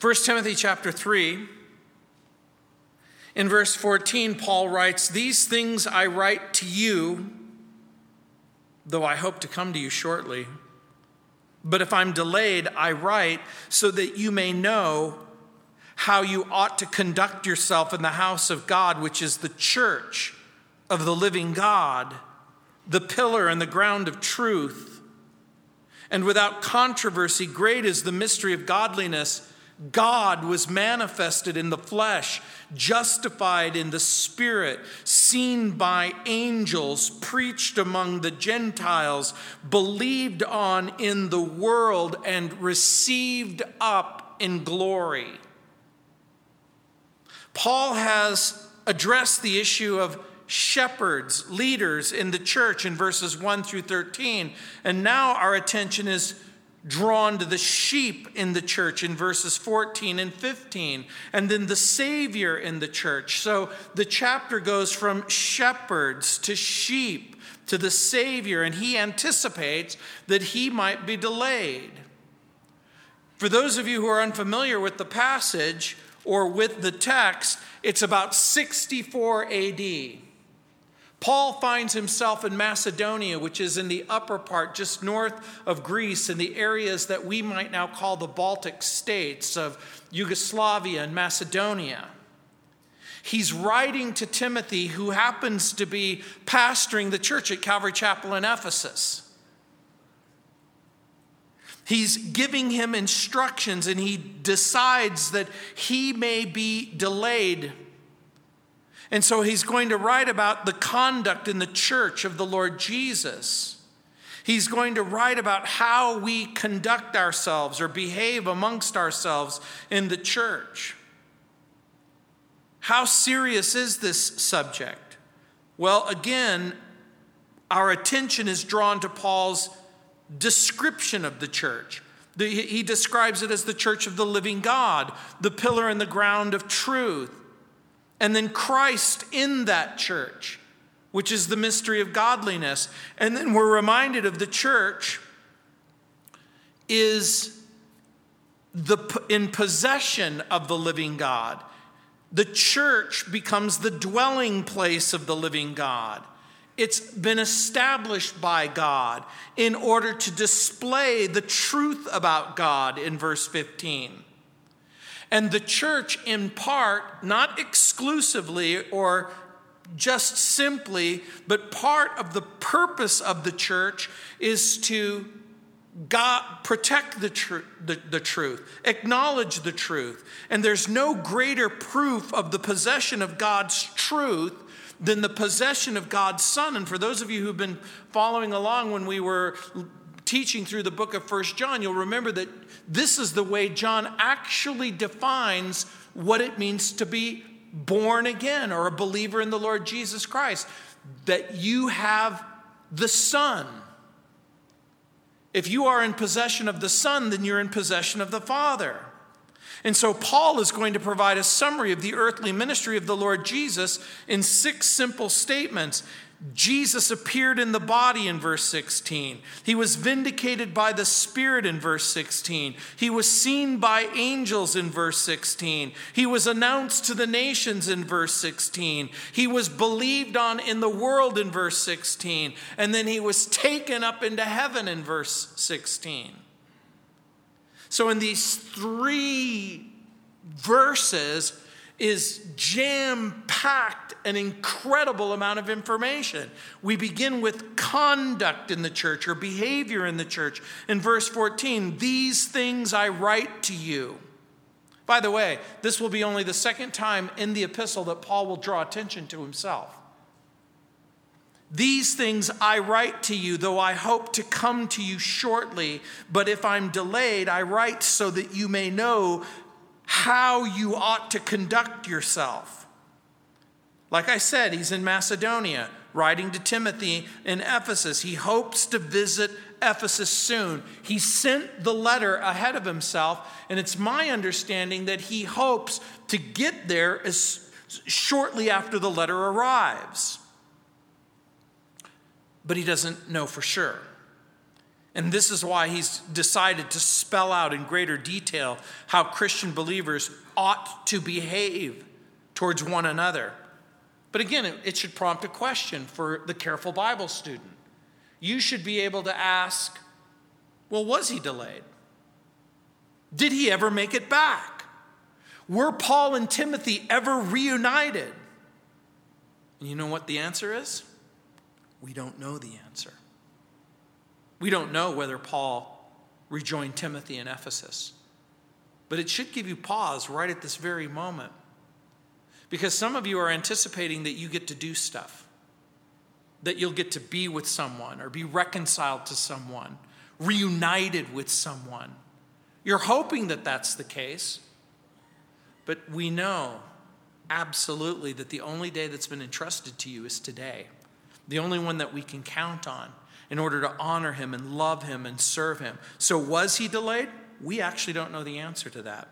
1 Timothy chapter 3, in verse 14, Paul writes, These things I write to you, though I hope to come to you shortly. But if I'm delayed, I write so that you may know how you ought to conduct yourself in the house of God, which is the church of the living God, the pillar and the ground of truth. And without controversy, great is the mystery of godliness. God was manifested in the flesh, justified in the spirit, seen by angels, preached among the Gentiles, believed on in the world, and received up in glory. Paul has addressed the issue of shepherds, leaders in the church in verses 1 through 13, and now our attention is drawn to the sheep in the church in verses 14 and 15, and then the Savior in the church. So the chapter goes from shepherds to sheep to the Savior, and he anticipates that he might be delayed. For those of you who are unfamiliar with the passage or with the text, it's about 64 AD. Paul finds himself in Macedonia, which is in the upper part, just north of Greece, in the areas that we might now call the Baltic states of Yugoslavia and Macedonia. He's writing to Timothy, who happens to be pastoring the church at Calvary Chapel in Ephesus. He's giving him instructions and he decides that he may be delayed and so he's going to write about the conduct in the church of the Lord Jesus. He's going to write about how we conduct ourselves or behave amongst ourselves in the church. How serious is this subject? Well, again, our attention is drawn to Paul's description of the church. he describes it as the church of the living God, the pillar and the ground of truth and then Christ in that church, which is the mystery of godliness. And then we're reminded of the church is the in possession of the living God. The church becomes the dwelling place of the living God. It's been established by God in order to display the truth about God in verse 15. And the church, in part, not exclusively or just simply, but part of the purpose of the church is to God, protect the, tr- the, the truth, acknowledge the truth. And there's no greater proof of the possession of God's truth than the possession of God's Son. And for those of you who've been following along when we were teaching through the book of First John, you'll remember that this is the way John actually defines what it means to be born again or a believer in the Lord Jesus Christ. That you have the Son. If you are in possession of the Son, then you're in possession of the Father. And so, Paul is going to provide a summary of the earthly ministry of the Lord Jesus in six simple statements. Jesus appeared in the body in verse 16. He was vindicated by the Spirit in verse 16. He was seen by angels in verse 16. He was announced to the nations in verse 16. He was believed on in the world in verse 16. And then he was taken up into heaven in verse 16. So, in these three verses, is jam packed an incredible amount of information. We begin with conduct in the church or behavior in the church. In verse 14, these things I write to you. By the way, this will be only the second time in the epistle that Paul will draw attention to himself. These things I write to you, though I hope to come to you shortly. But if I'm delayed, I write so that you may know how you ought to conduct yourself. Like I said, he's in Macedonia, writing to Timothy in Ephesus. He hopes to visit Ephesus soon. He sent the letter ahead of himself, and it's my understanding that he hopes to get there as shortly after the letter arrives. But he doesn't know for sure. And this is why he's decided to spell out in greater detail how Christian believers ought to behave towards one another. But again, it should prompt a question for the careful Bible student. You should be able to ask, well, was he delayed? Did he ever make it back? Were Paul and Timothy ever reunited? And you know what the answer is? We don't know the answer. We don't know whether Paul rejoined Timothy in Ephesus. But it should give you pause right at this very moment. Because some of you are anticipating that you get to do stuff, that you'll get to be with someone or be reconciled to someone, reunited with someone. You're hoping that that's the case. But we know absolutely that the only day that's been entrusted to you is today, the only one that we can count on in order to honor him and love him and serve him. So, was he delayed? We actually don't know the answer to that.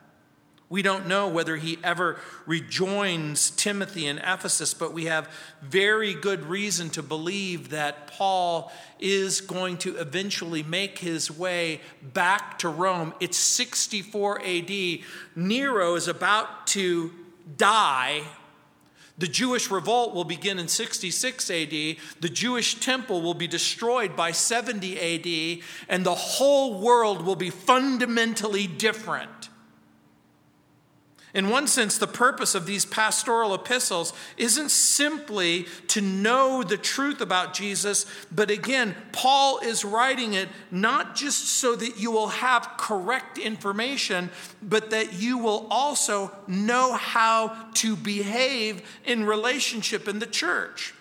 We don't know whether he ever rejoins Timothy in Ephesus, but we have very good reason to believe that Paul is going to eventually make his way back to Rome. It's 64 AD. Nero is about to die the Jewish revolt will begin in 66 AD. The Jewish temple will be destroyed by 70 AD, and the whole world will be fundamentally different. In one sense, the purpose of these pastoral epistles isn't simply to know the truth about Jesus, but again, Paul is writing it not just so that you will have correct information, but that you will also know how to behave in relationship in the church.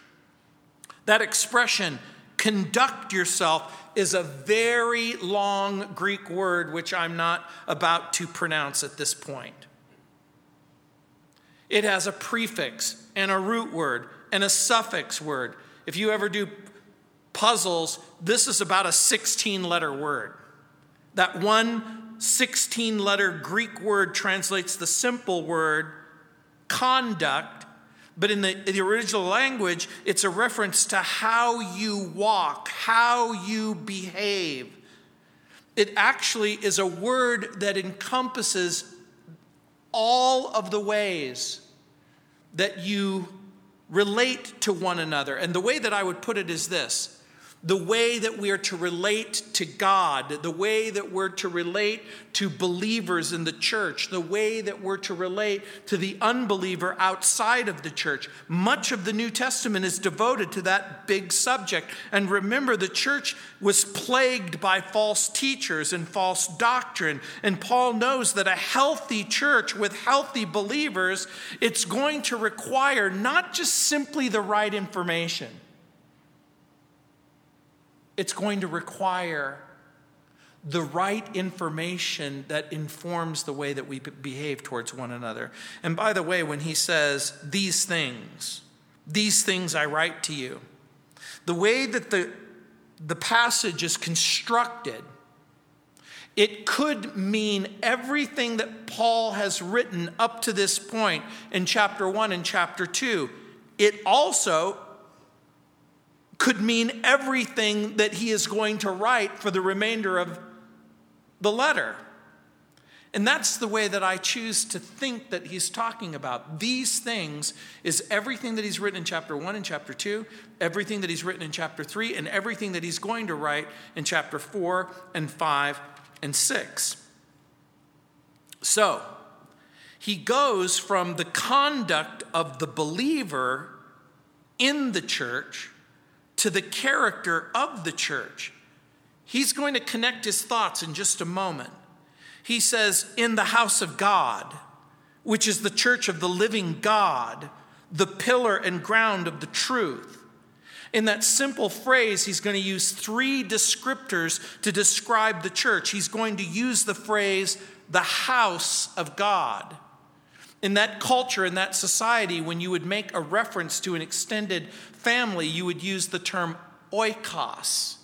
That expression, conduct yourself, is a very long Greek word which I'm not about to pronounce at this point. It has a prefix and a root word and a suffix word. If you ever do puzzles, this is about a 16 letter word. That one 16 letter Greek word translates the simple word conduct, but in the, the, original language, it's a reference to how you walk, how you behave. It actually is a word that encompasses all of the ways that you relate to one another. And the way that I would put it is this the way that we are to relate to God, the way that we're to relate to believers in the church, the way that we're to relate to the unbeliever outside of the church. Much of the New Testament is devoted to that big subject. And remember, the church was plagued by false teachers and false doctrine. And Paul knows that a healthy church with healthy believers, it's going to require not just simply the right information it's going to require the right information that informs the way that we behave towards one another. And by the way, when he says, These things, these things I write to you, the way that the, the passage is constructed, it could mean everything that Paul has written up to this point in chapter 1 and chapter 2. It also could mean everything that he is going to write for the remainder of the letter. And that's the way that I choose to think that he's talking about. These things is everything that he's written in chapter 1 and chapter 2, everything that he's written in chapter 3, and everything that he's going to write in chapter 4 and 5 and 6. So, he goes from the conduct of the believer in the church to the character of the church. He's going to connect his thoughts in just a moment. He says, In the house of God, which is the church of the living God, the pillar and ground of the truth. In that simple phrase, he's going to use three descriptors to describe the church. He's going to use the phrase, the house of God. In that culture, in that society, when you would make a reference to an extended family, you would use the term oikos,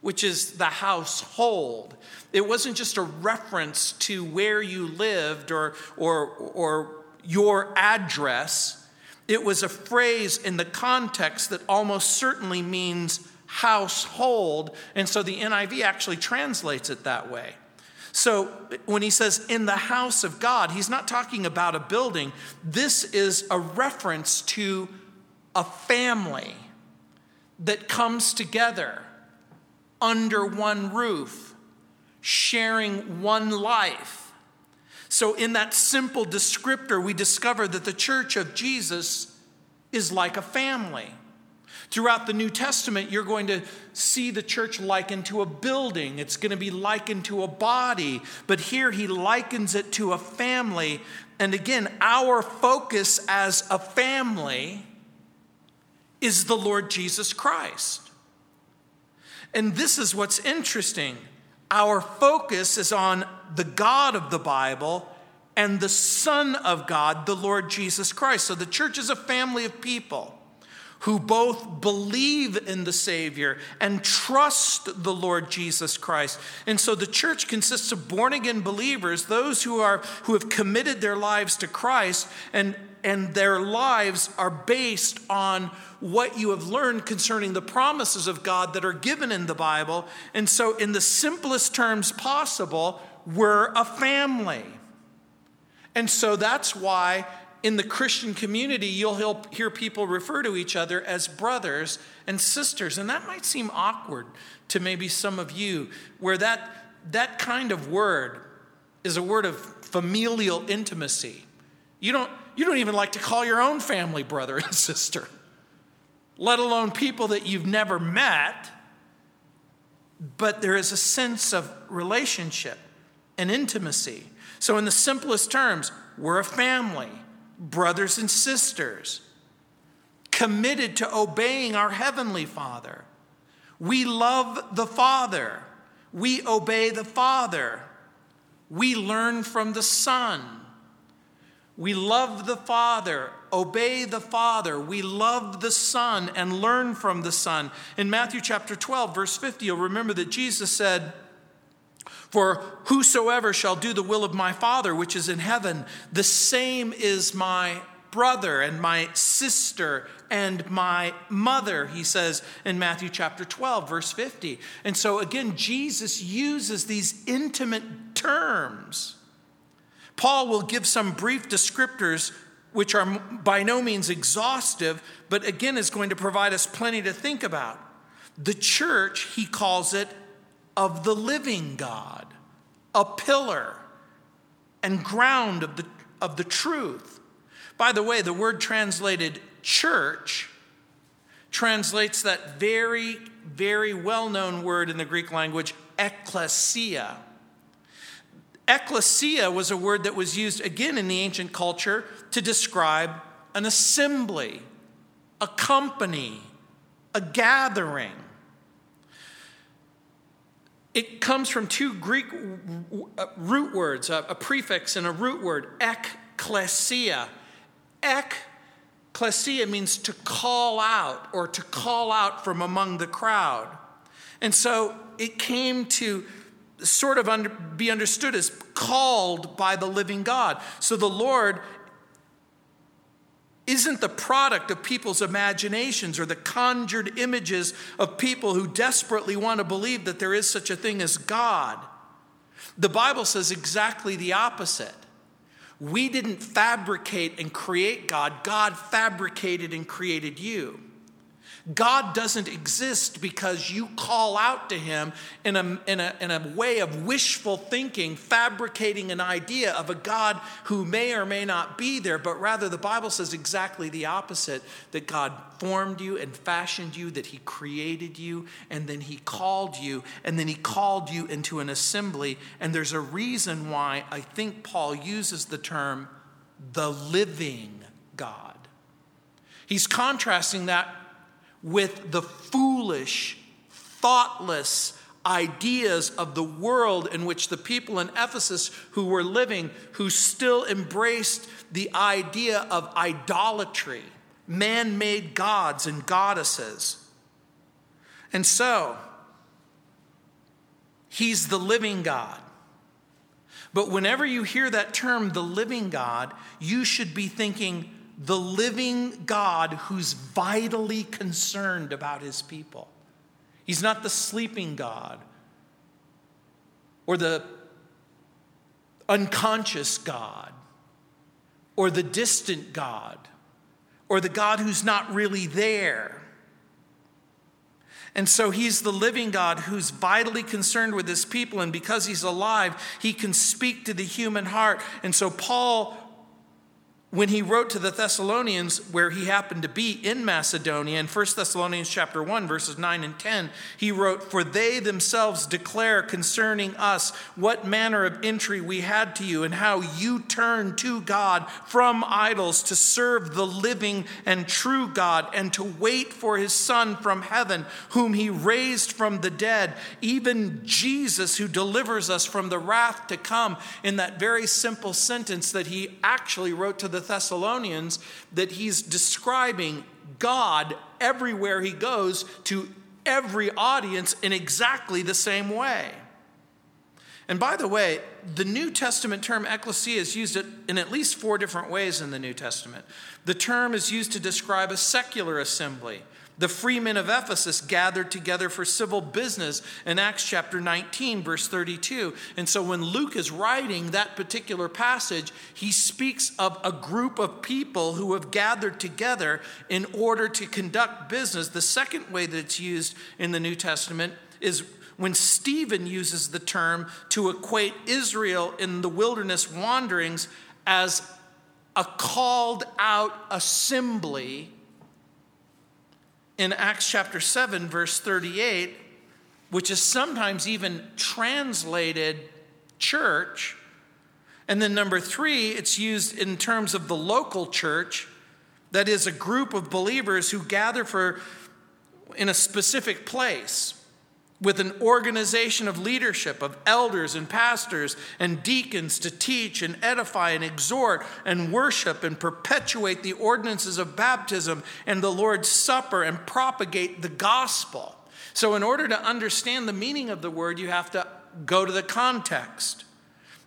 which is the household. It wasn't just a reference to where you lived or, or, or your address, it was a phrase in the context that almost certainly means household. And so the NIV actually translates it that way. So when he says in the house of God, he's not talking about a building. This is a reference to a family that comes together under one roof, sharing one life. So, in that simple descriptor, we discover that the church of Jesus is like a family. Throughout the New Testament, you're going to see the church likened to a building. It's going to be likened to a body. But here he likens it to a family. And again, our focus as a family is the Lord Jesus Christ. And this is what's interesting. Our focus is on the God of the Bible and the Son of God, the Lord Jesus Christ. So the church is a family of people who both believe in the Savior and trust the Lord Jesus Christ. And so the church consists of born again believers, those who are who have committed their lives to Christ and and their lives are based on what you have learned concerning the promises of God that are given in the Bible. And so in the simplest terms possible, we're a family. And so that's why in the Christian community, you'll hear people refer to each other as brothers and sisters. And that might seem awkward to maybe some of you, where that, that kind of word is a word of familial intimacy. You don't, you don't even like to call your own family brother and sister, let alone people that you've never met. But there is a sense of relationship and intimacy. So, in the simplest terms, we're a family brothers and sisters, committed to obeying our Heavenly Father. We love the Father. We obey the Father. We learn from the Son. We love the Father, obey the Father. We love the Son and learn from the Son. In Matthew chapter 12, verse 50, you'll remember that Jesus said, for whosoever shall do the will of my Father which is in heaven, the same is my brother and my sister and my mother, he says in Matthew chapter 12, verse 50. And so again, Jesus uses these intimate terms. Paul will give some brief descriptors, which are by no means exhaustive, but again is going to provide us plenty to think about. The church, he calls it of the living God, a pillar and ground of the, of the truth. By the way, the word translated church translates that very, very well known word in the Greek language, ecclesia. Ecclesia was a word that was used again in the ancient culture to describe an assembly, a company, a gathering. It comes from two Greek uh, root words, a prefix and a root word, ekklesia. Ekklesia means to call out or to call out from among the crowd. And so it came to sort of under, be understood as called by the living God. So the Lord isn't the product of people's imaginations or the conjured images of people who desperately want to believe that there is such a thing as God. The Bible says exactly the opposite. We didn't fabricate and create God, God fabricated and created you. God doesn't exist because you call out to him in a, in, a, in a way of wishful thinking, fabricating an idea of a God who may or may not be there, but rather the Bible says exactly the opposite that God formed you and fashioned you, that he created you, and then he called you, and then he called you into an assembly. And there's a reason why I think Paul uses the term the living God. He's contrasting that with the foolish, thoughtless ideas of the world in which the people in Ephesus who were living, who still embraced the idea of idolatry, man made gods and goddesses. And so, he's the living God. But whenever you hear that term, the living God, you should be thinking, the living God who's vitally concerned about his people. He's not the sleeping God or the unconscious God or the distant God or the God who's not really there. And so he's the living God who's vitally concerned with his people. And because he's alive, he can speak to the human heart. And so Paul when he wrote to the Thessalonians where he happened to be in Macedonia in 1 Thessalonians chapter 1 verses 9 and 10 he wrote for they themselves declare concerning us what manner of entry we had to you and how you turned to God from idols to serve the living and true God and to wait for his son from heaven whom he raised from the dead. Even Jesus who delivers us from the wrath to come in that very simple sentence that he actually wrote to the the Thessalonians that he's describing God everywhere he goes to every audience in exactly the same way. And by the way, the New Testament term ecclesia is used in at least four different ways in the New Testament. The term is used to describe a secular assembly. The freemen of Ephesus gathered together for civil business in Acts chapter 19, verse 32. And so when Luke is writing that particular passage, he speaks of a group of people who have gathered together in order to conduct business. The second way that it's used in the New Testament is when Stephen uses the term to equate Israel in the wilderness wanderings as a called out assembly in Acts chapter 7, verse 38, which is sometimes even translated church. And then number three, it's used in terms of the local church, that is a group of believers who gather for in a specific place with an organization of leadership, of elders and pastors and deacons to teach and edify and exhort and worship and perpetuate the ordinances of baptism and the Lord's Supper and propagate the gospel. So, in order to understand the meaning of the word, you have to go to the context.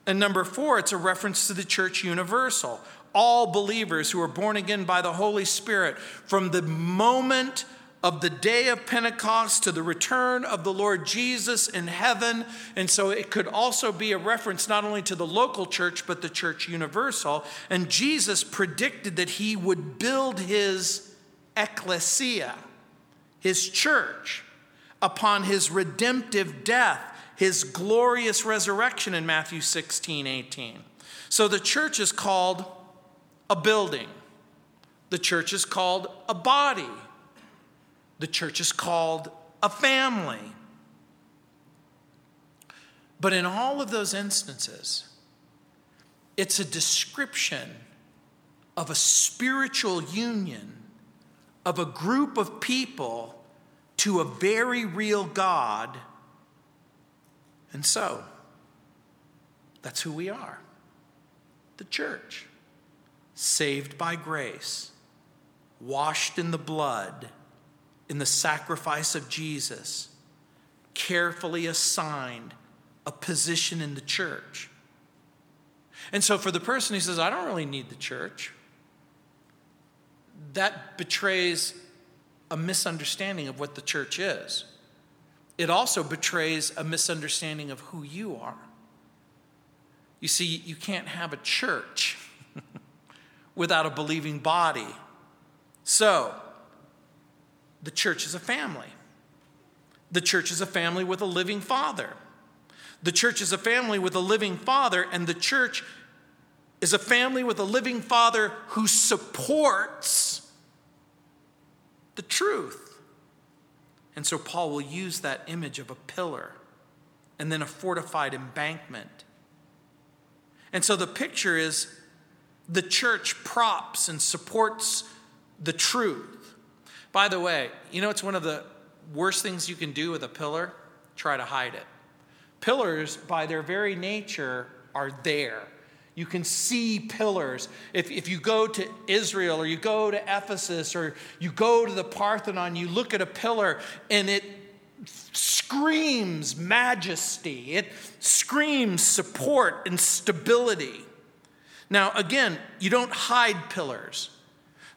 And number four, it's a reference to the church universal. All believers who are born again by the Holy Spirit from the moment of the day of Pentecost to the return of the Lord Jesus in heaven. And so it could also be a reference not only to the local church, but the church universal. And Jesus predicted that he would build his ecclesia, his church, upon his redemptive death, his glorious resurrection in Matthew 16, 18. So the church is called a building, the church is called a body. The church is called a family. But in all of those instances, it's a description of a spiritual union of a group of people to a very real God. And so, that's who we are the church, saved by grace, washed in the blood in the sacrifice of Jesus, carefully assigned a position in the church. And so, for the person who says, I don't really need the church, that betrays a misunderstanding of what the church is. It also betrays a misunderstanding of who you are. You see, you can't have a church without a believing body. So, the church is a family. The church is a family with a living father. The church is a family with a living father, and the church is a family with a living father who supports the truth. And so Paul will use that image of a pillar and then a fortified embankment. And so the picture is the church props and supports the truth. By the way, you know it's one of the worst things you can do with a pillar? Try to hide it. Pillars, by their very nature, are there. You can see pillars. If, if you go to Israel or you go to Ephesus or you go to the Parthenon, you look at a pillar and it screams majesty, it screams support and stability. Now, again, you don't hide pillars.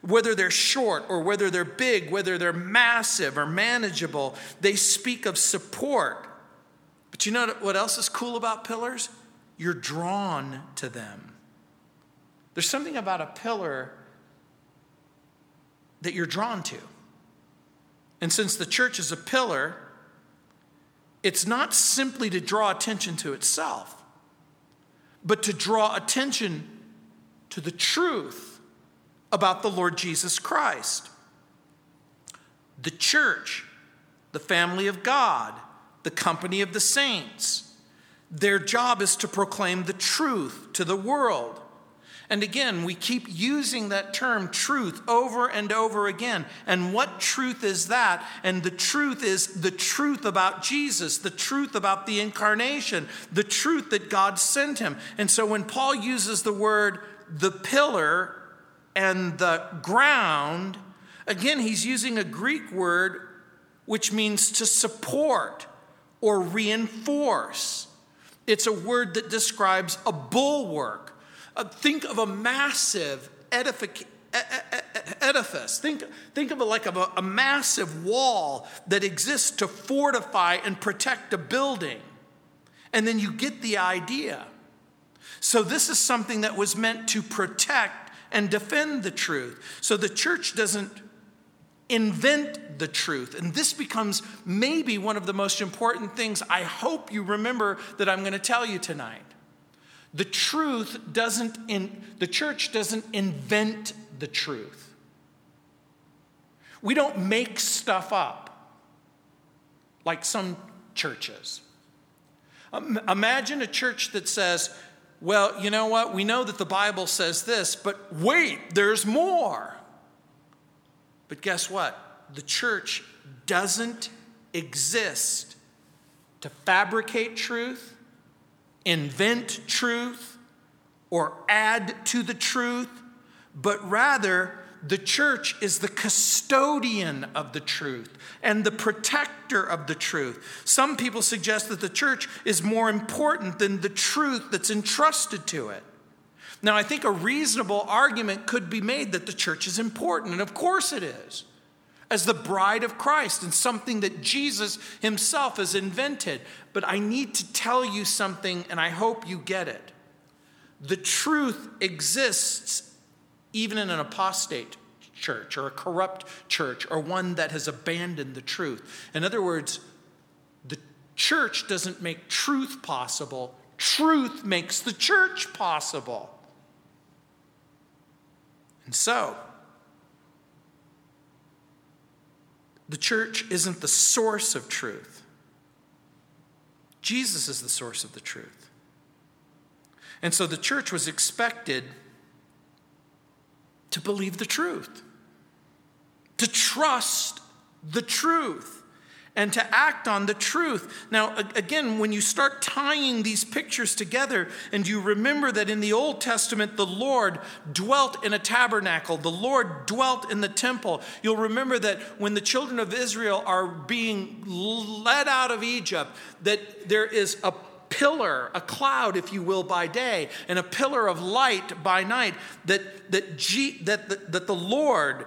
Whether they're short or whether they're big, whether they're massive or manageable, they speak of support. But you know what else is cool about pillars? You're drawn to them. There's something about a pillar that you're drawn to. And since the church is a pillar, it's not simply to draw attention to itself, but to draw attention to the truth about the Lord Jesus Christ. The church, the family of God, the company of the saints, their job is to proclaim the truth to the world. And again, we keep using that term truth over and over again. And what truth is that? And the truth is the truth about Jesus, the truth about the incarnation, the truth that God sent him. And so when Paul uses the word the pillar and the ground, again, he's using a Greek word which means to support or reinforce. It's a word that describes a bulwark uh, think of a massive edific- edifice. Think, think of it like a, a massive wall that exists to fortify and protect a building. And then you get the idea. So, this is something that was meant to protect and defend the truth. So, the church doesn't invent the truth. And this becomes maybe one of the most important things I hope you remember that I'm going to tell you tonight. The truth doesn't, in, the church doesn't invent the truth. We don't make stuff up like some churches. Imagine a church that says, well, you know what? We know that the Bible says this, but wait, there's more. But guess what? The church doesn't exist to fabricate truth invent truth or add to the truth, but rather the church is the custodian of the truth and the protector of the truth. Some people suggest that the church is more important than the truth that's entrusted to it. Now, I think a reasonable argument could be made that the church is important, and of course it is as the bride of Christ and something that Jesus himself has invented. But I need to tell you something, and I hope you get it. The truth exists even in an apostate church or a corrupt church or one that has abandoned the truth. In other words, the church doesn't make truth possible, truth makes the church possible. And so, The church isn't the source of truth, Jesus is the source of the truth. And so the church was expected to believe the truth, to trust the truth and to act on the truth. Now, again, when you start tying these pictures together and you remember that in the Old Testament, the Lord dwelt in a tabernacle, the Lord dwelt in the temple, you'll remember that when the children of Israel are being led out of Egypt, that there is a pillar, a cloud, if you will, by day, and a pillar of light by night, that, that, G, that, that, that the Lord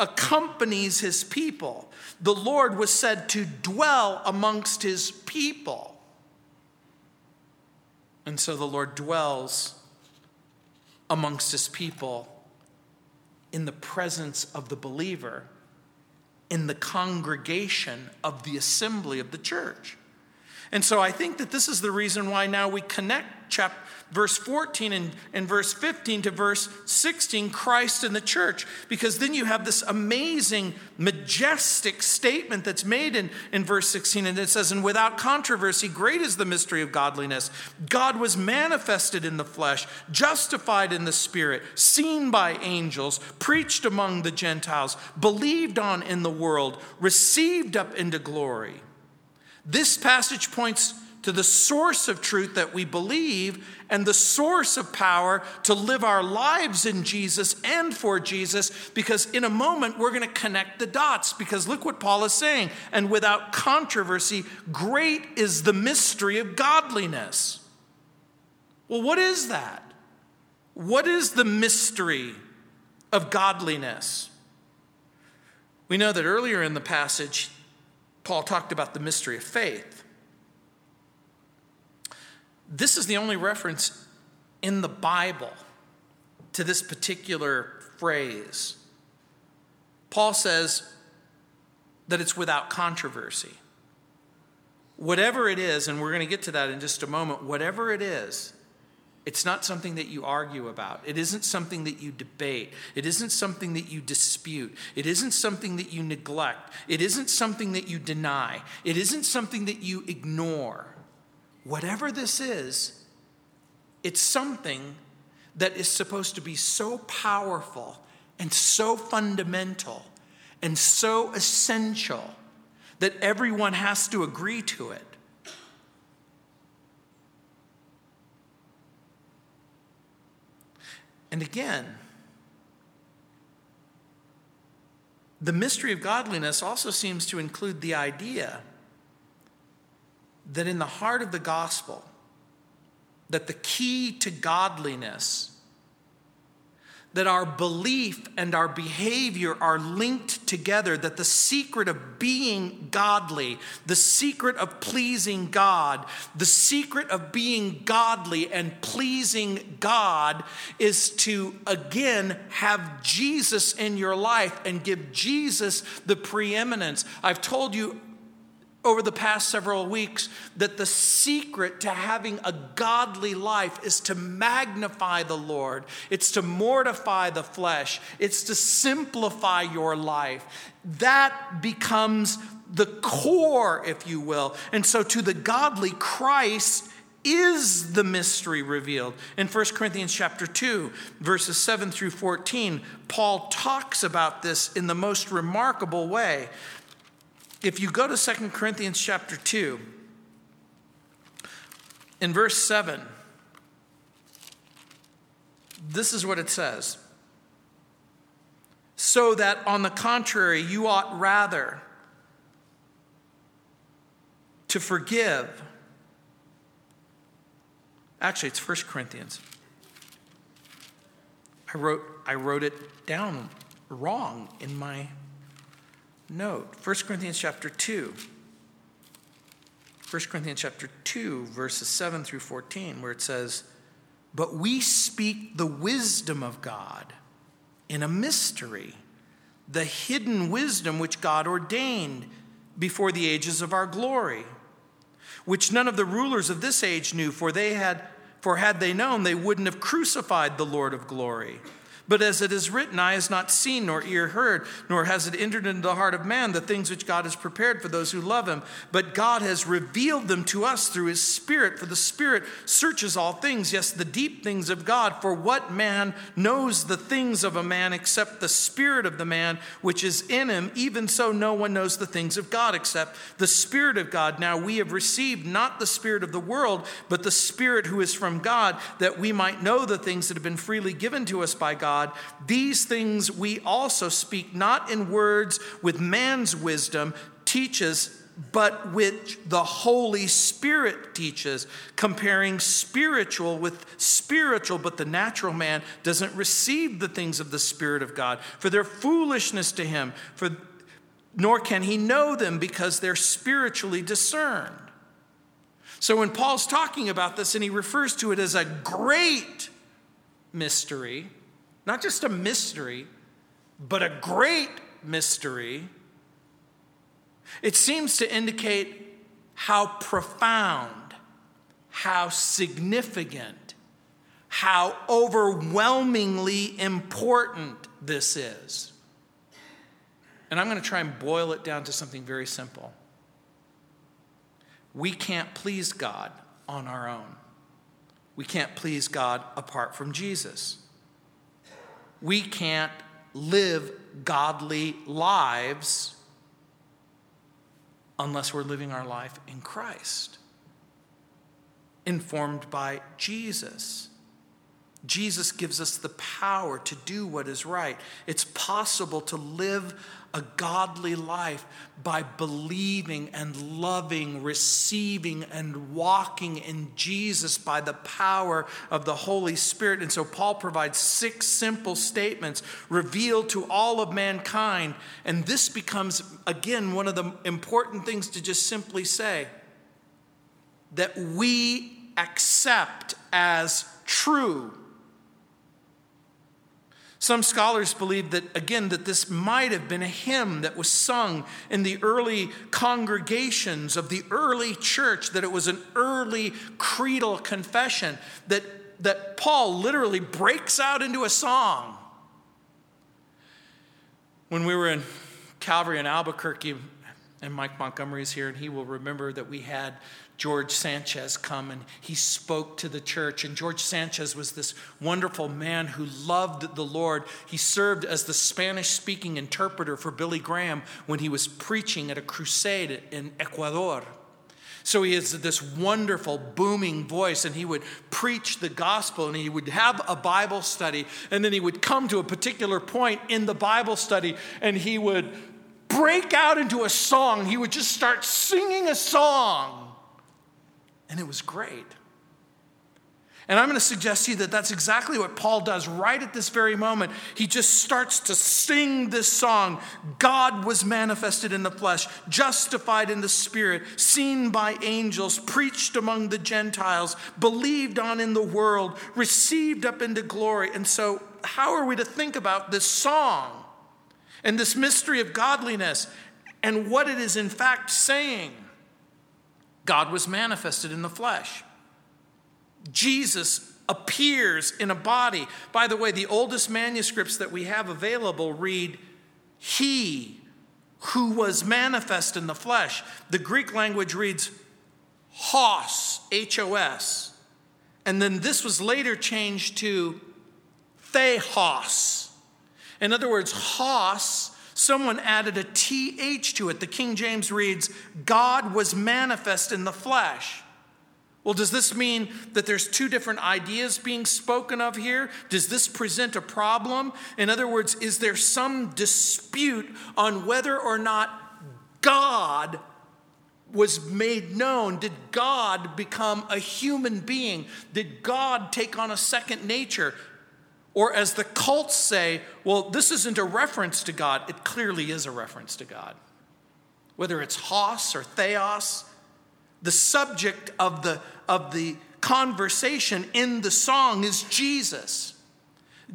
accompanies his people. The Lord was said to dwell amongst his people. And so the Lord dwells amongst his people in the presence of the believer, in the congregation of the assembly of the church. And so I think that this is the reason why now we connect verse 14 and, and verse 15 to verse 16, Christ in the church. Because then you have this amazing, majestic statement that's made in, in verse 16. And it says, And without controversy, great is the mystery of godliness. God was manifested in the flesh, justified in the spirit, seen by angels, preached among the Gentiles, believed on in the world, received up into glory. This passage points to the source of truth that we believe and the source of power to live our lives in Jesus and for Jesus, because in a moment we're going to connect the dots. Because look what Paul is saying, and without controversy, great is the mystery of godliness. Well, what is that? What is the mystery of godliness. We know that earlier in the passage, Paul talked about the mystery of faith. This is the only reference in the Bible to this particular phrase. Paul says that it's without controversy. Whatever it is, and we're going to get to that in just a moment, whatever it is, it's not something that you argue about. It isn't something that you debate. It isn't something that you dispute. It isn't something that you neglect. It isn't something that you deny. It isn't something that you ignore. Whatever this is, it's something that is supposed to be so powerful and so fundamental and so essential that everyone has to agree to it. And again, the mystery of godliness also seems to include the idea that in the heart of the gospel, that the key to godliness that our belief and our behavior are linked together, that the secret of being godly, the secret of pleasing God, the secret of being godly and pleasing God is to again have Jesus in your life and give Jesus the preeminence. I've told you over the past several weeks that the secret to having a godly life is to magnify the Lord, it's to mortify the flesh, it's to simplify your life. That becomes the core, if you will. And so, to the godly, Christ is the mystery revealed. In 1 Corinthians chapter 2, verses 7 through 14, Paul talks about this in the most remarkable way. If you go to 2 Corinthians chapter 2, in verse 7, this is what it says. So that on the contrary, you ought rather to forgive. Actually, it's 1 Corinthians. I wrote, I wrote it down wrong in my note 1 Corinthians chapter 2. 1 Corinthians chapter 2, verses 7 through 14, where it says, But we speak the wisdom of God in a mystery, the hidden wisdom which God ordained before the ages of our glory, which none of the rulers of this age knew, for they had for had they known, they wouldn't have crucified the Lord of glory. But as it is written, eye has not seen, nor ear heard, nor has it entered into the heart of man the things which God has prepared for those who love him. But God has revealed them to us through his Spirit, for the Spirit searches all things, yes, the deep things of God. For what man knows the things of a man except the Spirit of the man which is in him? Even so, no one knows the things of God except the Spirit of God. Now we have received not the Spirit of the world, but the Spirit who is from God, that we might know the things that have been freely given to us by God God. These things we also speak not in words with man's wisdom teaches but which the Holy Spirit teaches, comparing spiritual with spiritual, but the natural man doesn't receive the things of the Spirit of God, for their foolishness to him, for nor can he know them because they're spiritually discerned. So when Paul's talking about this and he refers to it as a great mystery, not just a mystery, but a great mystery, it seems to indicate how profound, how significant, how overwhelmingly important this is. And I'm going to try and boil it down to something very simple. We can't please God on our own. We can't please God apart from Jesus we can't live godly lives unless we're living our life in Christ, informed by Jesus. Jesus gives us the power to do what is right. It's possible to live a godly life by believing and loving, receiving and walking in Jesus by the power of the Holy Spirit. And so Paul provides six simple statements revealed to all of mankind. And this becomes, again, one of the important things to just simply say that we accept as true some scholars believe that, again, that this might have been a hymn that was sung in the early congregations of the early church, that it was an early creedal confession, that, that Paul literally breaks out into a song. When we were in Calvary in Albuquerque, and Mike Montgomery is here, and he will remember that we had George Sanchez come and he spoke to the church. And George Sanchez was this wonderful man who loved the Lord. He served as the Spanish speaking interpreter for Billy Graham when he was preaching at a crusade in Ecuador. So he has this wonderful booming voice, and he would preach the gospel, and he would have a Bible study, and then he would come to a particular point in the Bible study, and he would break out into a song. He would just start singing a song. And it was great. And I'm going to suggest to you that that's exactly what Paul does right at this very moment. He just starts to sing this song God was manifested in the flesh, justified in the spirit, seen by angels, preached among the Gentiles, believed on in the world, received up into glory. And so, how are we to think about this song and this mystery of godliness and what it is in fact saying? God was manifested in the flesh. Jesus appears in a body. By the way, the oldest manuscripts that we have available read, He who was manifest in the flesh. The Greek language reads, Hos, H O S. And then this was later changed to Theos. In other words, Hos Someone added a TH to it. The King James reads, God was manifest in the flesh. Well, does this mean that there's two different ideas being spoken of here? Does this present a problem? In other words, is there some dispute on whether or not God was made known? Did God become a human being? Did God take on a second nature? Or as the cults say, well, this isn't a reference to God. It clearly is a reference to God. Whether it's Hos or Theos, the subject of the, of the conversation in the song is Jesus.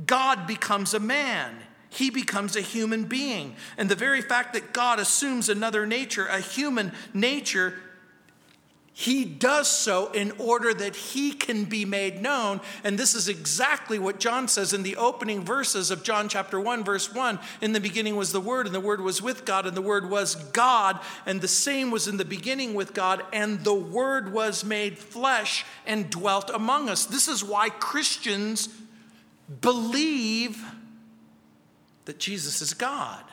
God becomes a man. He becomes a human being. And the very fact that God assumes another nature, a human nature, he does so in order that he can be made known. And this is exactly what John says in the opening verses of John chapter 1, verse 1. In the beginning was the Word, and the Word was with God, and the Word was God, and the same was in the beginning with God, and the Word was made flesh and dwelt among us. This is why Christians believe that Jesus is God.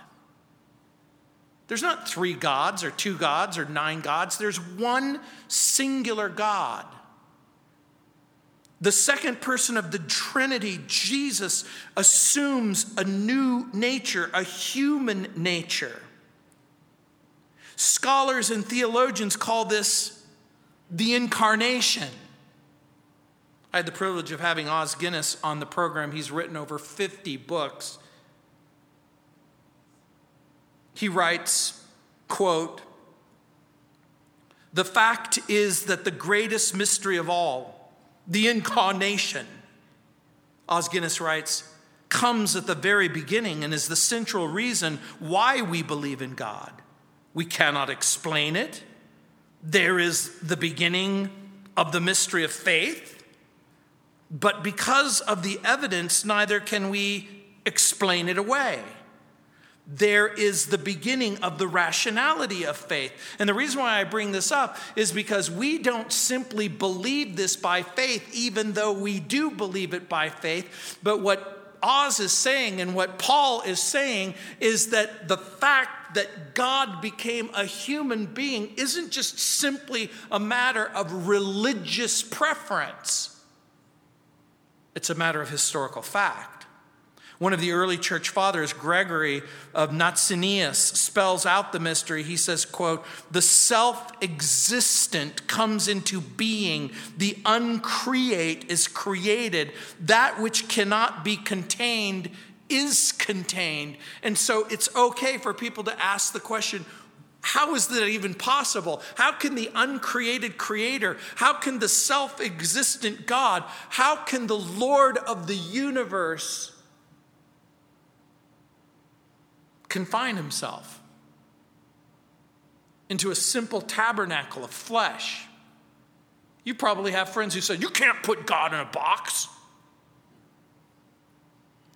There's not three gods or two gods or nine gods, there's one singular God. The second person of the Trinity, Jesus, assumes a new nature, a human nature. Scholars and theologians call this the incarnation. I had the privilege of having Os Guinness on the program. He's written over 50 books he writes, quote, the fact is that the greatest mystery of all, the incarnation, Guinness writes, comes at the very beginning and is the central reason why we believe in God. We cannot explain it. There is the beginning of the mystery of faith, but because of the evidence, neither can we explain it away there is the beginning of the rationality of faith. And the reason why I bring this up is because we don't simply believe this by faith, even though we do believe it by faith. But what Os is saying and what Paul is saying is that the fact that God became a human being isn't just simply a matter of religious preference. it's a matter of historical fact. One of the early church fathers, Gregory of Nazianzus, spells out the mystery. He says, quote, "The self-existent comes into being, the uncreate is created, that which cannot be contained is contained." And so it's okay for people to ask the question, how is that even possible? How can the uncreated creator, how can the self existent God, how can the Lord of the universe confine himself into a simple tabernacle of flesh. You probably have friends who say, You can't put God in a box.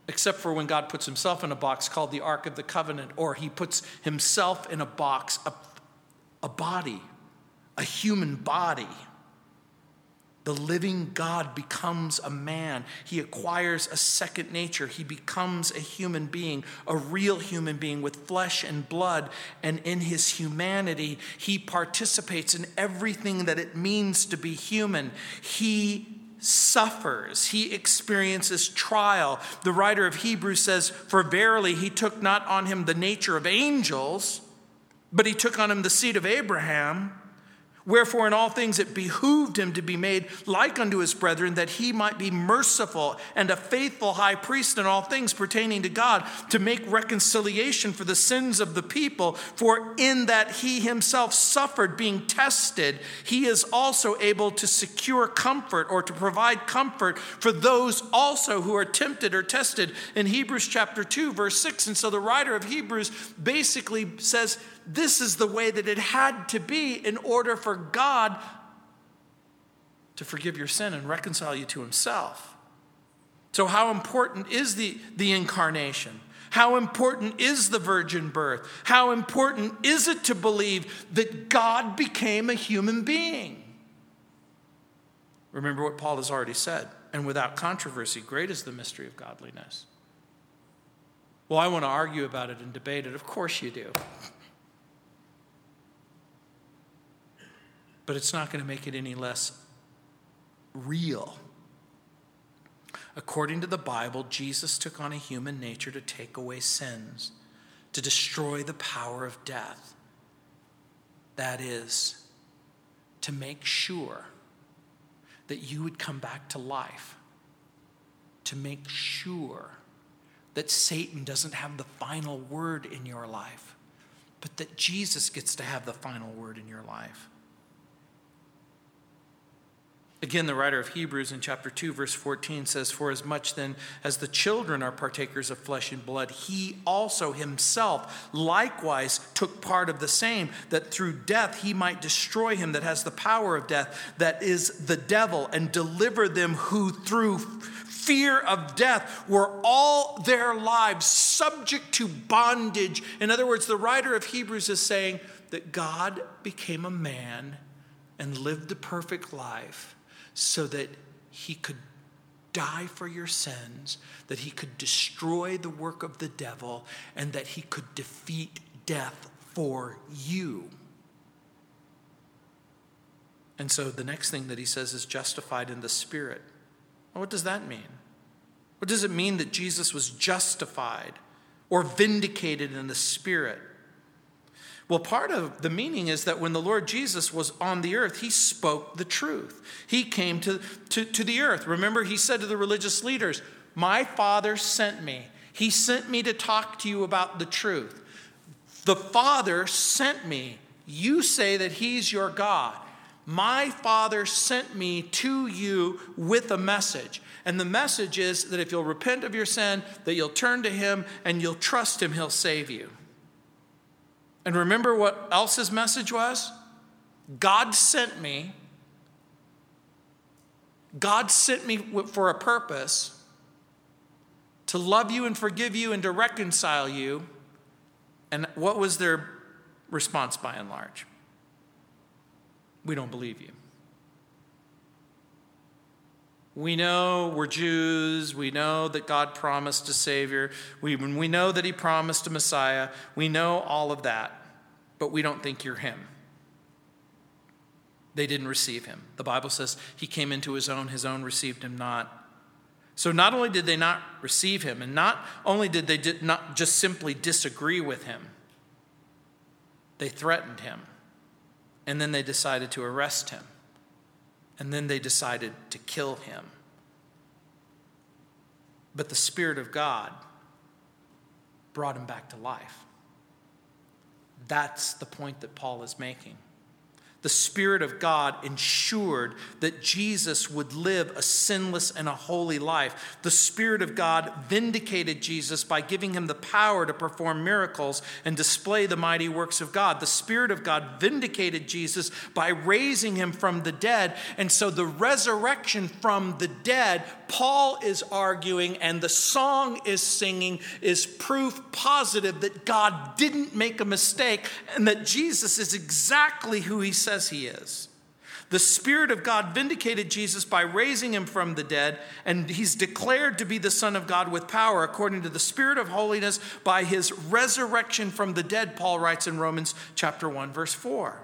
Except for when God puts himself in a box called the Ark of the Covenant, or he puts himself in a box, a, a body, a human body. The living God becomes a man. He acquires a second nature. He becomes a human being, a real human being with flesh and blood. And in his humanity, he participates in everything that it means to be human. He suffers, he experiences trial. The writer of Hebrews says, For verily he took not on him the nature of angels, but he took on him the seed of Abraham. Wherefore, in all things it behooved him to be made like unto his brethren, that he might be merciful and a faithful high priest in all things pertaining to God, to make reconciliation for the sins of the people. For in that he himself suffered being tested, he is also able to secure comfort or to provide comfort for those also who are tempted or tested. In Hebrews chapter 2, verse 6. And so the writer of Hebrews basically says, this is the way that it had to be in order for God to forgive your sin and reconcile you to Himself. So, how important is the, the incarnation? How important is the virgin birth? How important is it to believe that God became a human being? Remember what Paul has already said, and without controversy, great is the mystery of godliness. Well, I want to argue about it and debate it. Of course you do. But it's not going to make it any less real. According to the Bible, Jesus took on a human nature to take away sins, to destroy the power of death. That is, to make sure that you would come back to life, to make sure that Satan doesn't have the final word in your life, but that Jesus gets to have the final word in your life. Again, the writer of Hebrews in chapter 2, verse 14 says, For as much then as the children are partakers of flesh and blood, he also himself likewise took part of the same, that through death he might destroy him that has the power of death, that is the devil, and deliver them who through fear of death were all their lives subject to bondage. In other words, the writer of Hebrews is saying that God became a man and lived the perfect life so that he could die for your sins, that he could destroy the work of the devil, and that he could defeat death for you. And so the next thing that he says is justified in the Spirit. Well, what does that mean? What does it mean that Jesus was justified or vindicated in the Spirit? Well, part of the meaning is that when the Lord Jesus was on the earth, he spoke the truth. He came to, to, to the earth. Remember, he said to the religious leaders, My Father sent me. He sent me to talk to you about the truth. The Father sent me. You say that he's your God. My Father sent me to you with a message. And the message is that if you'll repent of your sin, that you'll turn to him and you'll trust him, he'll save you. And remember what else his message was? God sent me. God sent me for a purpose to love you and forgive you and to reconcile you. And what was their response by and large? We don't believe you. We know we're Jews. We know that God promised a Savior. We, we know that He promised a Messiah. We know all of that, but we don't think you're Him. They didn't receive Him. The Bible says He came into His own, His own received Him not. So not only did they not receive him, and not only did they did not just simply disagree with him, they threatened him. And then they decided to arrest him. And then they decided to kill him. But the Spirit of God brought him back to life. That's the point that Paul is making the Spirit of God ensured that Jesus would live a sinless and a holy life. The Spirit of God vindicated Jesus by giving him the power to perform miracles and display the mighty works of God. The Spirit of God vindicated Jesus by raising him from the dead. And so the resurrection from the dead, Paul is arguing, and the song is singing, is proof positive that God didn't make a mistake and that Jesus is exactly who he says says he is. The Spirit of God vindicated Jesus by raising him from the dead, and he's declared to be the Son of God with power according to the Spirit of holiness by his resurrection from the dead, Paul writes in Romans chapter 1, verse 4.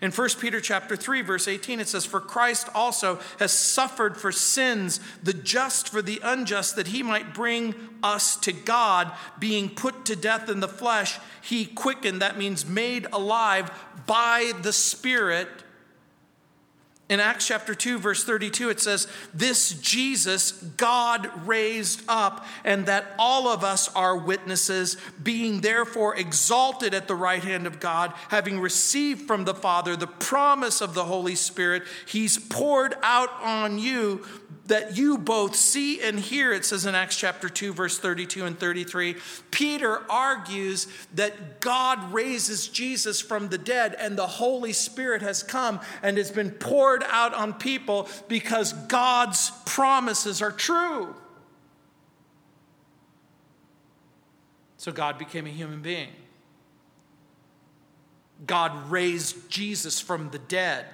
In 1 Peter chapter 3 verse 18 it says for Christ also has suffered for sins the just for the unjust that he might bring us to God being put to death in the flesh. He quickened that means made alive by the spirit in Acts chapter 2, verse 32, it says, This Jesus God raised up, and that all of us are witnesses, being therefore exalted at the right hand of God, having received from the Father the promise of the Holy Spirit, He's poured out on you that you both see and hear, it says in Acts chapter 2, verse 32 and 33. Peter argues that God raises Jesus from the dead and the Holy Spirit has come and has been poured out on people because God's promises are true. So God became a human being. God raised Jesus from the dead.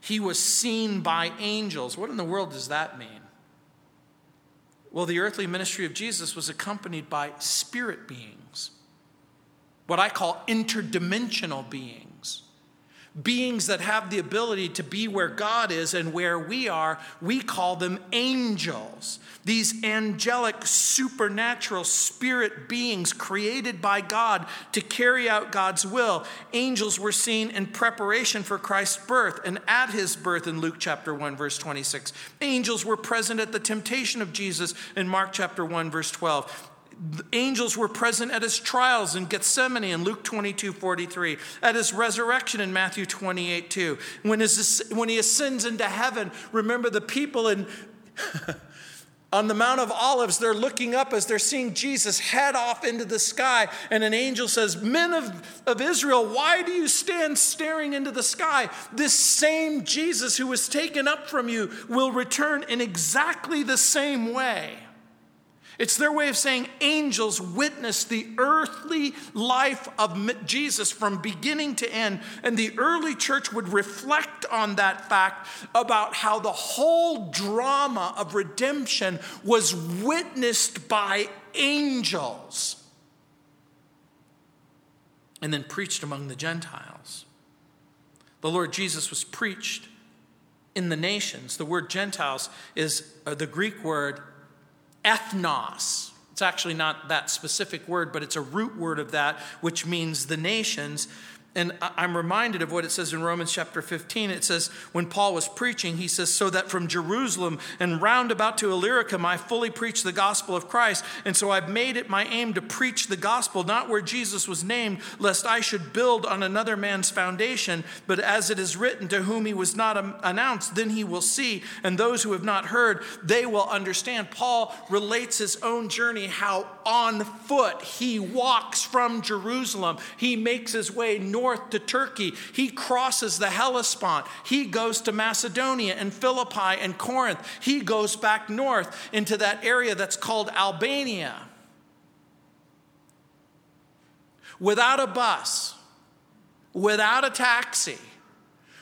He was seen by angels. What in the world does that mean? Well, the earthly ministry of Jesus was accompanied by spirit beings, what I call interdimensional beings beings that have the ability to be where God is and where we are, we call them angels. These angelic, supernatural spirit beings created by God to carry out God's will. Angels were seen in preparation for Christ's birth and at his birth in Luke chapter 1, verse 26. Angels were present at the temptation of Jesus in Mark chapter 1, verse 12 angels were present at his trials in Gethsemane in Luke 22 43, at his resurrection in Matthew 28 2. When, his, when he ascends into heaven, remember the people in. on the Mount of Olives, they're looking up as they're seeing Jesus head off into the sky. And an angel says, Men of, of Israel, why do you stand staring into the sky? This same Jesus who was taken up from you will return in exactly the same way. It's their way of saying angels witnessed the earthly life of Jesus from beginning to end. And the early church would reflect on that fact about how the whole drama of redemption was witnessed by angels and then preached among the Gentiles. The Lord Jesus was preached in the nations. The word Gentiles is uh, the Greek word ethnos. It's actually not that specific word, but it's a root word of that, which means the nations. And I'm reminded of what it says in Romans chapter 15. It says, when Paul was preaching, he says, So that from Jerusalem and round about to Illyricum I fully preach the gospel of Christ. And so I've made it my aim to preach the gospel, not where Jesus was named, lest I should build on another man's foundation, but as it is written, to whom he was not announced, then he will see. And those who have not heard, they will understand. Paul relates his own journey, how on foot he walks from Jerusalem. He makes his way north north to Turkey. He crosses the Hellespont. He goes to Macedonia and Philippi and Corinth. He goes back north into that area that's called Albania. Without a bus, without a taxi,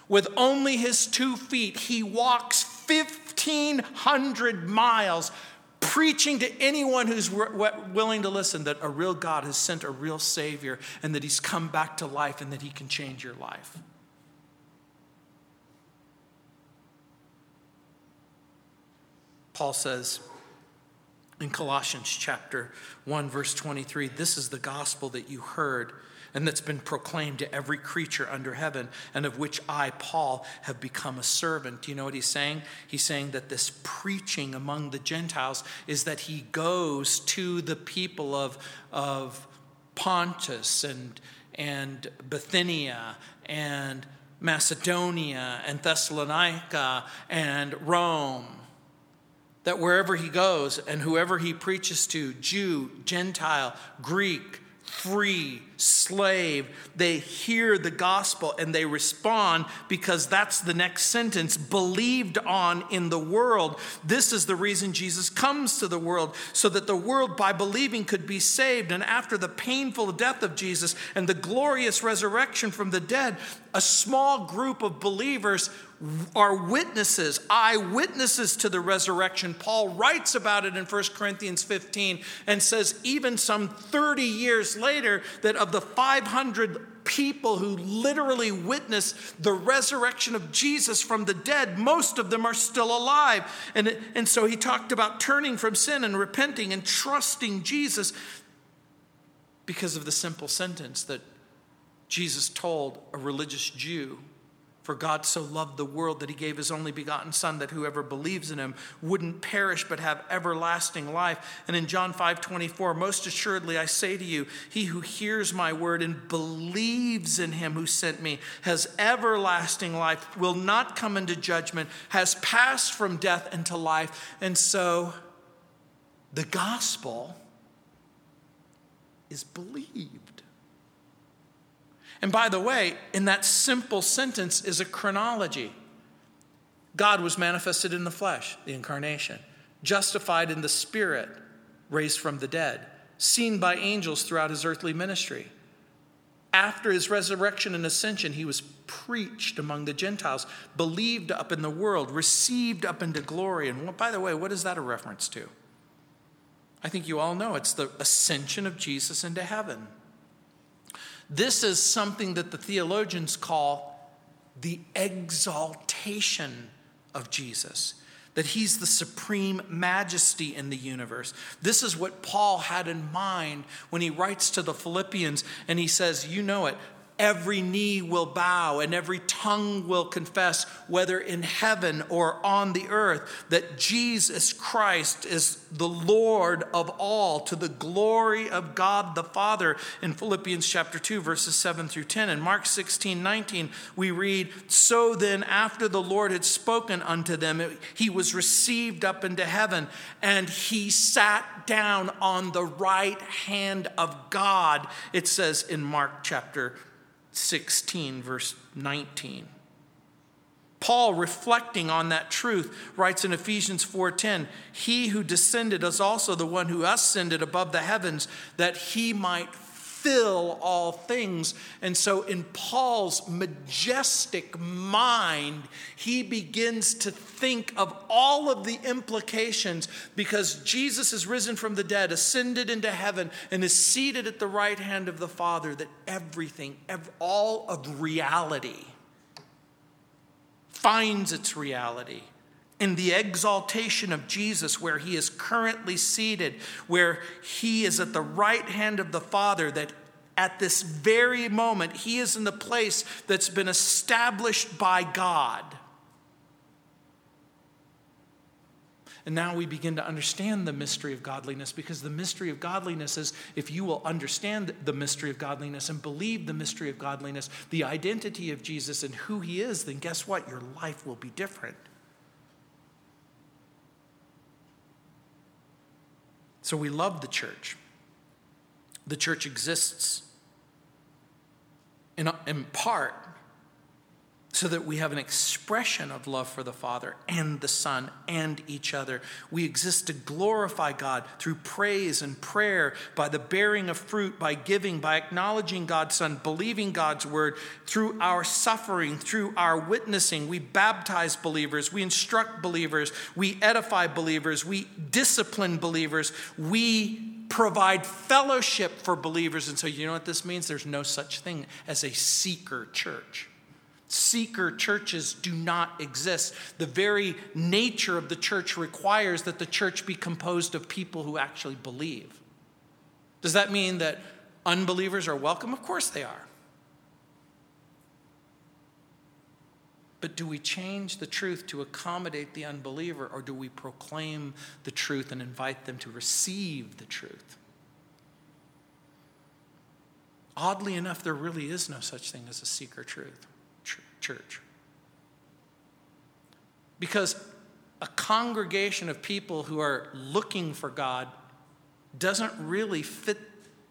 with only his two feet, he walks 1,500 miles preaching to anyone who's willing to listen that a real God has sent a real Savior and that He's come back to life and that He can change your life. Paul says, In Colossians chapter 1, verse 23, this is the gospel that you heard and that's been proclaimed to every creature under heaven, and of which I, Paul, have become a servant. Do you know what he's saying? He's saying that this preaching among the Gentiles is that he goes to the people of, of Pontus and, and Bithynia and Macedonia and Thessalonica and Rome. That wherever he goes and whoever he preaches to, Jew, Gentile, Greek, free, slave, they hear the gospel and they respond because that's the next sentence believed on in the world. This is the reason Jesus comes to the world, so that the world by believing could be saved. And after the painful death of Jesus and the glorious resurrection from the dead, a small group of believers are witnesses, eyewitnesses to the resurrection. Paul writes about it in 1 Corinthians 15 and says, even some 30 years later, that of the 500 people who literally witnessed the resurrection of Jesus from the dead, most of them are still alive. And, and so he talked about turning from sin and repenting and trusting Jesus because of the simple sentence that Jesus told a religious Jew for God so loved the world that he gave his only begotten Son, that whoever believes in him wouldn't perish but have everlasting life. And in John 5 24, most assuredly I say to you, he who hears my word and believes in him who sent me has everlasting life, will not come into judgment, has passed from death into life. And so the gospel is believed. And by the way, in that simple sentence is a chronology. God was manifested in the flesh, the incarnation, justified in the spirit, raised from the dead, seen by angels throughout his earthly ministry. After his resurrection and ascension, he was preached among the Gentiles, believed up in the world, received up into glory. And by the way, what is that a reference to? I think you all know it's the ascension of Jesus into heaven. This is something that the theologians call the exaltation of Jesus, that he's the supreme majesty in the universe. This is what Paul had in mind when he writes to the Philippians and he says, You know it, every knee will bow and every tongue will confess, whether in heaven or on the earth, that Jesus Christ is the Lord of all to the glory of God the Father. In Philippians chapter 2, verses 7 through 10. In Mark 16, 19, we read, So then, after the Lord had spoken unto them, he was received up into heaven, and he sat down on the right hand of God. It says in Mark chapter 16, verse 19. Paul, reflecting on that truth, writes in Ephesians 4:10, "He who descended is also the one who ascended above the heavens, that he might fill all things. And so, in Paul's majestic mind, he begins to think of all of the implications because Jesus is risen from the dead, ascended into heaven, and is seated at the right hand of the Father, that everything, all of reality, finds its reality in the exaltation of Jesus, where he is currently seated, where he is at the right hand of the Father, that at this very moment he is in the place that's been established by God. And now we begin to understand the mystery of godliness because the mystery of godliness is if you will understand the mystery of godliness and believe the mystery of godliness, the identity of Jesus and who he is, then guess what? Your life will be different. So we love the church. The church exists in, in part so that we have an expression of love for the Father and the Son and each other. We exist to glorify God through praise and prayer, by the bearing of fruit, by giving, by acknowledging God's Son, believing God's word, through our suffering, through our witnessing. We baptize believers, we instruct believers, we edify believers, we discipline believers, we provide fellowship for believers. And so, you know what this means? There's no such thing as a seeker church. Seeker churches do not exist. The very nature of the church requires that the church be composed of people who actually believe. Does that mean that unbelievers are welcome? Of course they are. But do we change the truth to accommodate the unbeliever, or do we proclaim the truth and invite them to receive the truth? Oddly enough, there really is no such thing as a seeker truth church. Because a congregation of people who are looking for God doesn't really fit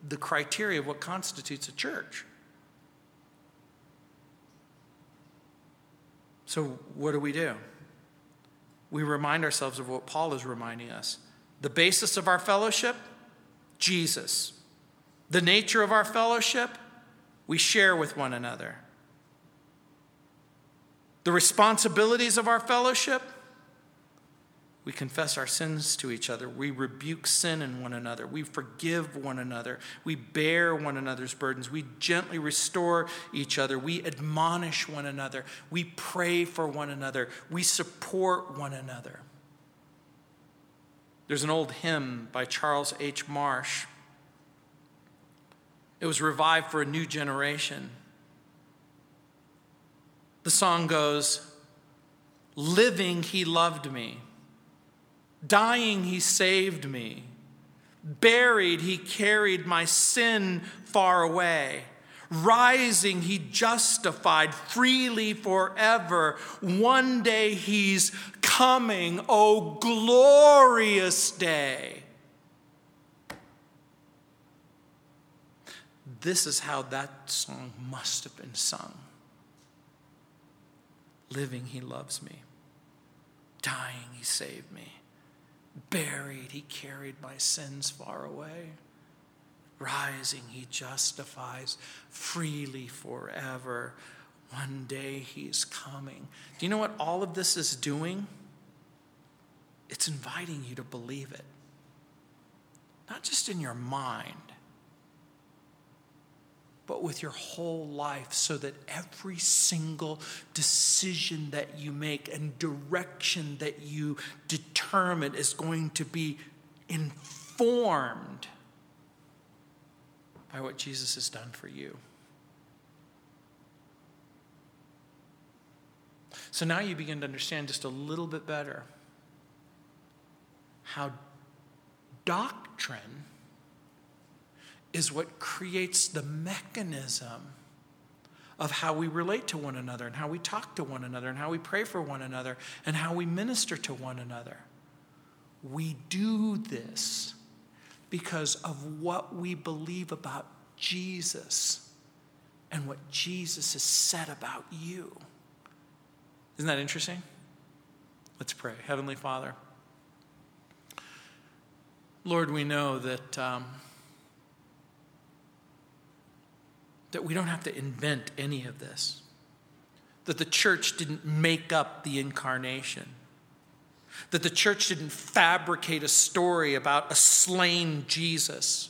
the criteria of what constitutes a church. So, what do we do? We remind ourselves of what Paul is reminding us. The basis of our fellowship, Jesus. The nature of our fellowship, we share with one another. The responsibilities of our fellowship, we confess our sins to each other. We rebuke sin in one another. We forgive one another. We bear one another's burdens. We gently restore each other. We admonish one another. We pray for one another. We support one another. There's an old hymn by Charles H. Marsh. It was revived for a new generation. The song goes, Living, he loved me. Dying, he saved me. Buried, he carried my sin far away. Rising, he justified freely forever. One day he's coming, oh glorious day. This is how that song must have been sung. Living, he loves me. Dying, he saved me. Buried, he carried my sins far away. Rising, he justifies freely forever. One day he's coming. Do you know what all of this is doing? It's inviting you to believe it. Not just in your mind, but with your whole life so that every single decision that you make and direction that you determine is going to be informed by what Jesus has done for you. So now you begin to understand just a little bit better how doctrine is what creates the mechanism of how we relate to one another and how we talk to one another and how we pray for one another and how we minister to one another. We do this because of what we believe about Jesus and what Jesus has said about you. Isn't that interesting? Let's pray. Heavenly Father, Lord, we know that. Um, that we don't have to invent any of this, that the church didn't make up the incarnation, that the church didn't fabricate a story about a slain Jesus,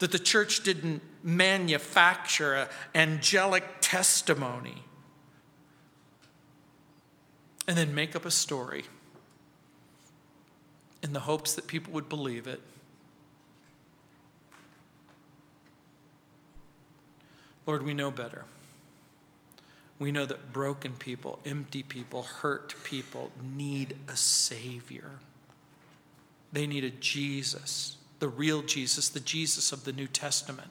that the church didn't manufacture an angelic testimony. And then make up a story in the hopes that people would believe it. Lord, we know better. We know that broken people, empty people, hurt people need a Savior. They need a Jesus, the real Jesus, the Jesus of the New Testament,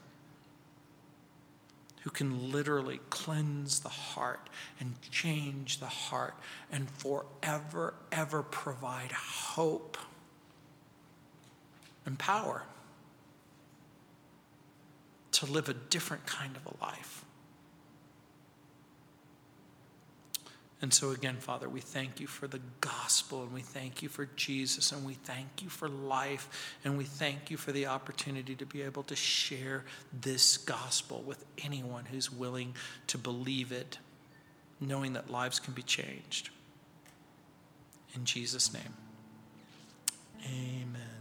who can literally cleanse the heart and change the heart and forever, ever provide hope and power to live a different kind of a life. And so, again, Father, we thank you for the gospel and we thank you for Jesus and we thank you for life and we thank you for the opportunity to be able to share this gospel with anyone who's willing to believe it, knowing that lives can be changed. In Jesus' name, amen.